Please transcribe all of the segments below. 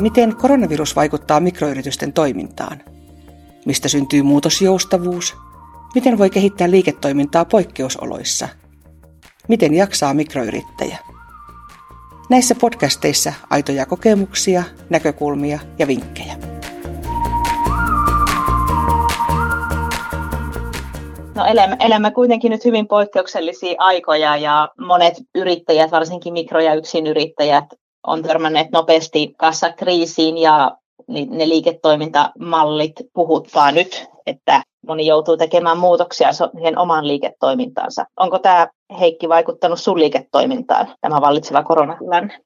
Miten koronavirus vaikuttaa mikroyritysten toimintaan? Mistä syntyy muutosjoustavuus? Miten voi kehittää liiketoimintaa poikkeusoloissa? Miten jaksaa mikroyrittäjä? Näissä podcasteissa aitoja kokemuksia, näkökulmia ja vinkkejä. No elämme, elämme kuitenkin nyt hyvin poikkeuksellisia aikoja ja monet yrittäjät, varsinkin mikro- ja yksinyrittäjät, on törmänneet nopeasti kassakriisiin ja ne liiketoimintamallit puhuttaa nyt, että moni joutuu tekemään muutoksia siihen omaan liiketoimintaansa. Onko tämä Heikki vaikuttanut sun liiketoimintaan, tämä vallitseva koronatilanne?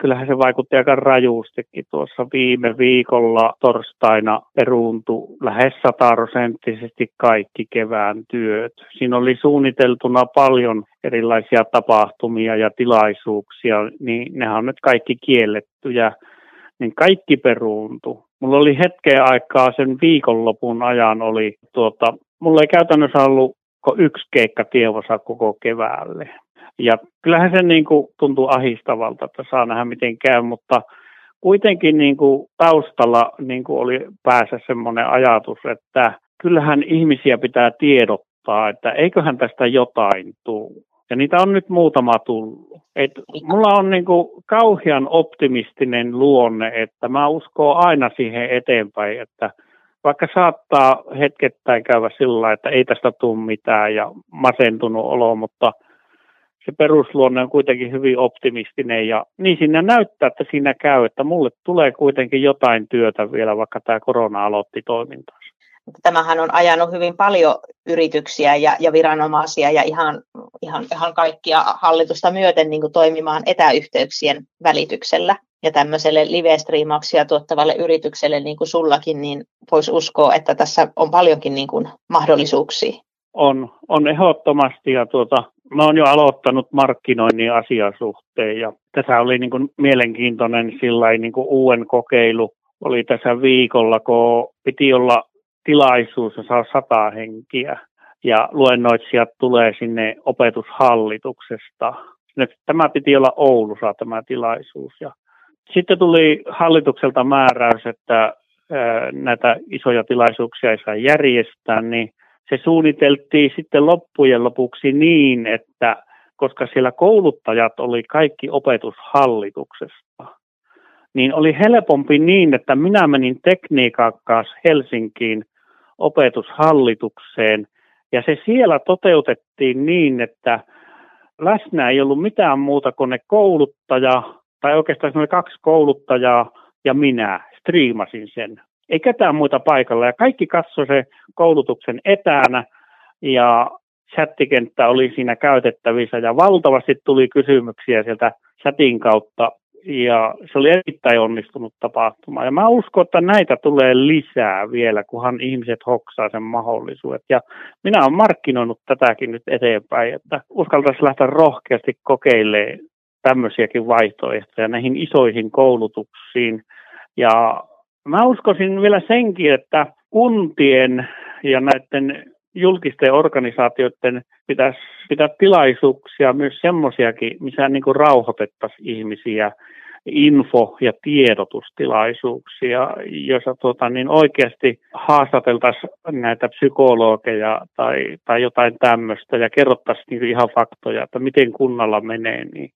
Kyllähän se vaikutti aika rajuustikin. Tuossa viime viikolla torstaina peruuntu lähes sataprosenttisesti kaikki kevään työt. Siinä oli suunniteltuna paljon erilaisia tapahtumia ja tilaisuuksia, niin nehän on nyt kaikki kiellettyjä, niin kaikki peruuntu. Mulla oli hetkeä aikaa sen viikonlopun ajan oli tuota, mulla ei käytännössä ollut yksi keikka tievossa koko keväälle. Ja kyllähän se niin kuin tuntuu ahistavalta, että saa nähdä miten käy, mutta kuitenkin niin kuin taustalla niin kuin oli päässä semmoinen ajatus, että kyllähän ihmisiä pitää tiedottaa, että eiköhän tästä jotain tule. Ja niitä on nyt muutama tullut. Et mulla on niin kuin kauhean optimistinen luonne, että mä uskon aina siihen eteenpäin, että vaikka saattaa hetkettäin käydä sillä että ei tästä tule mitään ja masentunut olo, mutta – se perusluonne on kuitenkin hyvin optimistinen ja niin sinne näyttää, että siinä käy, että mulle tulee kuitenkin jotain työtä vielä, vaikka tämä korona aloitti toimintansa. Tämähän on ajanut hyvin paljon yrityksiä ja, ja viranomaisia ja ihan, ihan, ihan kaikkia hallitusta myöten niin kuin toimimaan etäyhteyksien välityksellä. Ja tämmöiselle live-striimauksia tuottavalle yritykselle, niin kuin sullakin, niin voisi uskoa, että tässä on paljonkin niin kuin mahdollisuuksia. On, on ehdottomasti ja tuota, mä oon jo aloittanut markkinoinnin asiasuhteen ja tässä oli niin kuin mielenkiintoinen sillä niin kuin uuden kokeilu. Oli tässä viikolla, kun piti olla tilaisuus ja saa sata henkiä ja luennoitsijat tulee sinne opetushallituksesta. Tämä piti olla Oulussa tämä tilaisuus ja sitten tuli hallitukselta määräys, että näitä isoja tilaisuuksia ei saa järjestää, niin se suunniteltiin sitten loppujen lopuksi niin, että koska siellä kouluttajat oli kaikki opetushallituksesta, niin oli helpompi niin, että minä menin tekniikan kanssa Helsinkiin opetushallitukseen, ja se siellä toteutettiin niin, että läsnä ei ollut mitään muuta kuin ne kouluttaja, tai oikeastaan ne kaksi kouluttajaa ja minä striimasin sen ei ketään muita paikalla. Ja kaikki katsoi se koulutuksen etänä ja chattikenttä oli siinä käytettävissä ja valtavasti tuli kysymyksiä sieltä chatin kautta ja se oli erittäin onnistunut tapahtuma. Ja mä uskon, että näitä tulee lisää vielä, kunhan ihmiset hoksaa sen mahdollisuudet. Ja minä olen markkinoinut tätäkin nyt eteenpäin, että uskaltaisi lähteä rohkeasti kokeilemaan tämmöisiäkin vaihtoehtoja näihin isoihin koulutuksiin. Ja Mä uskoisin vielä senkin, että kuntien ja näiden julkisten organisaatioiden pitäisi pitää tilaisuuksia, myös semmoisiakin, missä niin kuin rauhoitettaisiin ihmisiä, info- ja tiedotustilaisuuksia, joissa tuota, niin oikeasti haastateltaisiin näitä psykologeja tai, tai jotain tämmöistä ja kerrottaisiin niin ihan faktoja, että miten kunnalla menee. Niin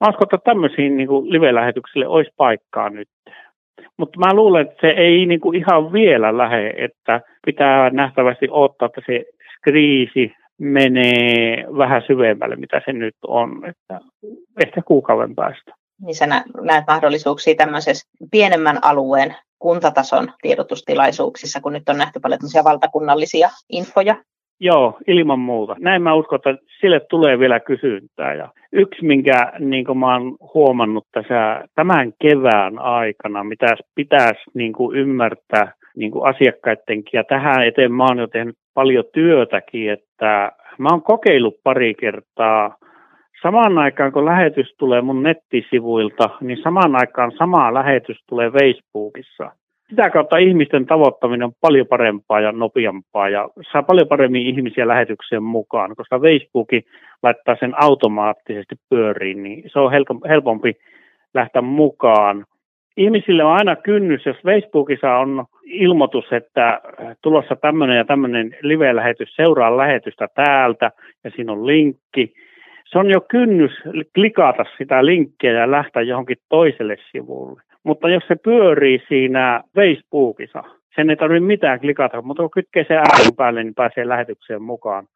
mä uskon, että tämmöisiin niin live-lähetyksille olisi paikkaa nyt. Mutta mä luulen, että se ei niin kuin ihan vielä lähde, että pitää nähtävästi odottaa, että se kriisi menee vähän syvemmälle, mitä se nyt on, että ehkä kuukauden päästä. Niin sä näet mahdollisuuksia tämmöisessä pienemmän alueen kuntatason tiedotustilaisuuksissa, kun nyt on nähty paljon valtakunnallisia infoja Joo, ilman muuta. Näin mä uskon, että sille tulee vielä kysyntää. Ja yksi, minkä niin mä oon huomannut tässä tämän kevään aikana, mitä pitäisi niin ymmärtää niin asiakkaidenkin, ja tähän eteen mä oon jo tehnyt paljon työtäkin, että mä oon kokeillut pari kertaa Samaan aikaan, kun lähetys tulee mun nettisivuilta, niin samaan aikaan sama lähetys tulee Facebookissa sitä kautta ihmisten tavoittaminen on paljon parempaa ja nopeampaa ja saa paljon paremmin ihmisiä lähetykseen mukaan, koska Facebook laittaa sen automaattisesti pyöriin, niin se on helpompi lähteä mukaan. ihmisille on aina kynnys, jos Facebookissa on ilmoitus, että tulossa tämmöinen ja tämmöinen live-lähetys, seuraa lähetystä täältä ja siinä on linkki. Se on jo kynnys klikata sitä linkkiä ja lähteä johonkin toiselle sivulle. Mutta jos se pyörii siinä Facebookissa, sen ei tarvitse mitään klikata, mutta kun kytkee se äänen päälle, niin pääsee lähetykseen mukaan.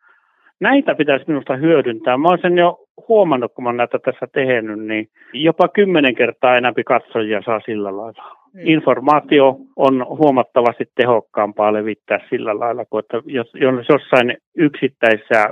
Näitä pitäisi minusta hyödyntää. Mä olen sen jo huomannut, kun mä näitä tässä tehnyt, niin jopa kymmenen kertaa enempi katsojia saa sillä lailla. Hmm. Informaatio on huomattavasti tehokkaampaa levittää sillä lailla, kuin että jos, jos jossain yksittäisissä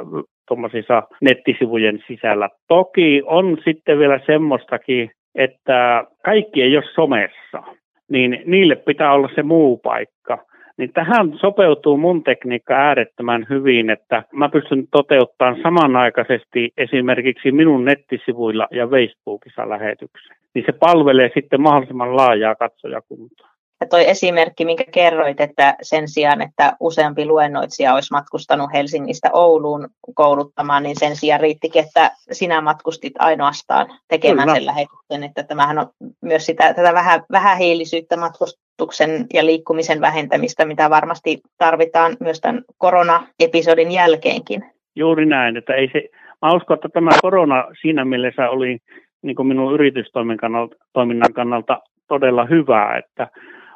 tuommoisissa nettisivujen sisällä. Toki on sitten vielä semmoistakin, että kaikki ei ole somessa, niin niille pitää olla se muu paikka. Niin tähän sopeutuu mun tekniikka äärettömän hyvin, että mä pystyn toteuttamaan samanaikaisesti esimerkiksi minun nettisivuilla ja Facebookissa lähetyksen. Niin se palvelee sitten mahdollisimman laajaa katsojakuntaa. Ja toi esimerkki, minkä kerroit, että sen sijaan, että useampi luennoitsija olisi matkustanut Helsingistä Ouluun kouluttamaan, niin sen sijaan riittikin, että sinä matkustit ainoastaan tekemään Kyllä. sen lähetyksen. Että tämähän on myös sitä, tätä vähän, vähähiilisyyttä matkustuksen ja liikkumisen vähentämistä, mitä varmasti tarvitaan myös tämän koronaepisodin jälkeenkin. Juuri näin, että ei se, mä uskon, että tämä korona siinä mielessä oli niin kuin minun yritystoiminnan kannalta, toiminnan kannalta todella hyvä, että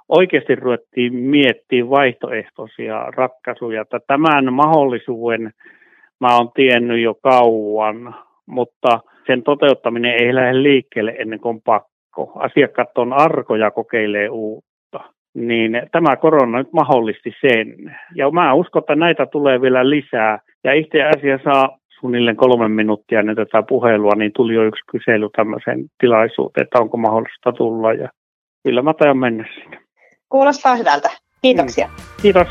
oikeasti ruvettiin miettimään vaihtoehtoisia ratkaisuja. Tämän mahdollisuuden mä oon tiennyt jo kauan, mutta sen toteuttaminen ei lähde liikkeelle ennen kuin pakko. Asiakkaat on arkoja kokeilee uutta. Niin tämä korona nyt mahdollisti sen. Ja mä uskon, että näitä tulee vielä lisää. Ja itse asiassa suunnilleen kolme minuuttia ennen tätä puhelua, niin tuli jo yksi kysely tämmöiseen tilaisuuteen, että onko mahdollista tulla. Ja kyllä mä tajan mennä sinne. Kuulostaa hyvältä. Kiitoksia. Mm. Kiitos.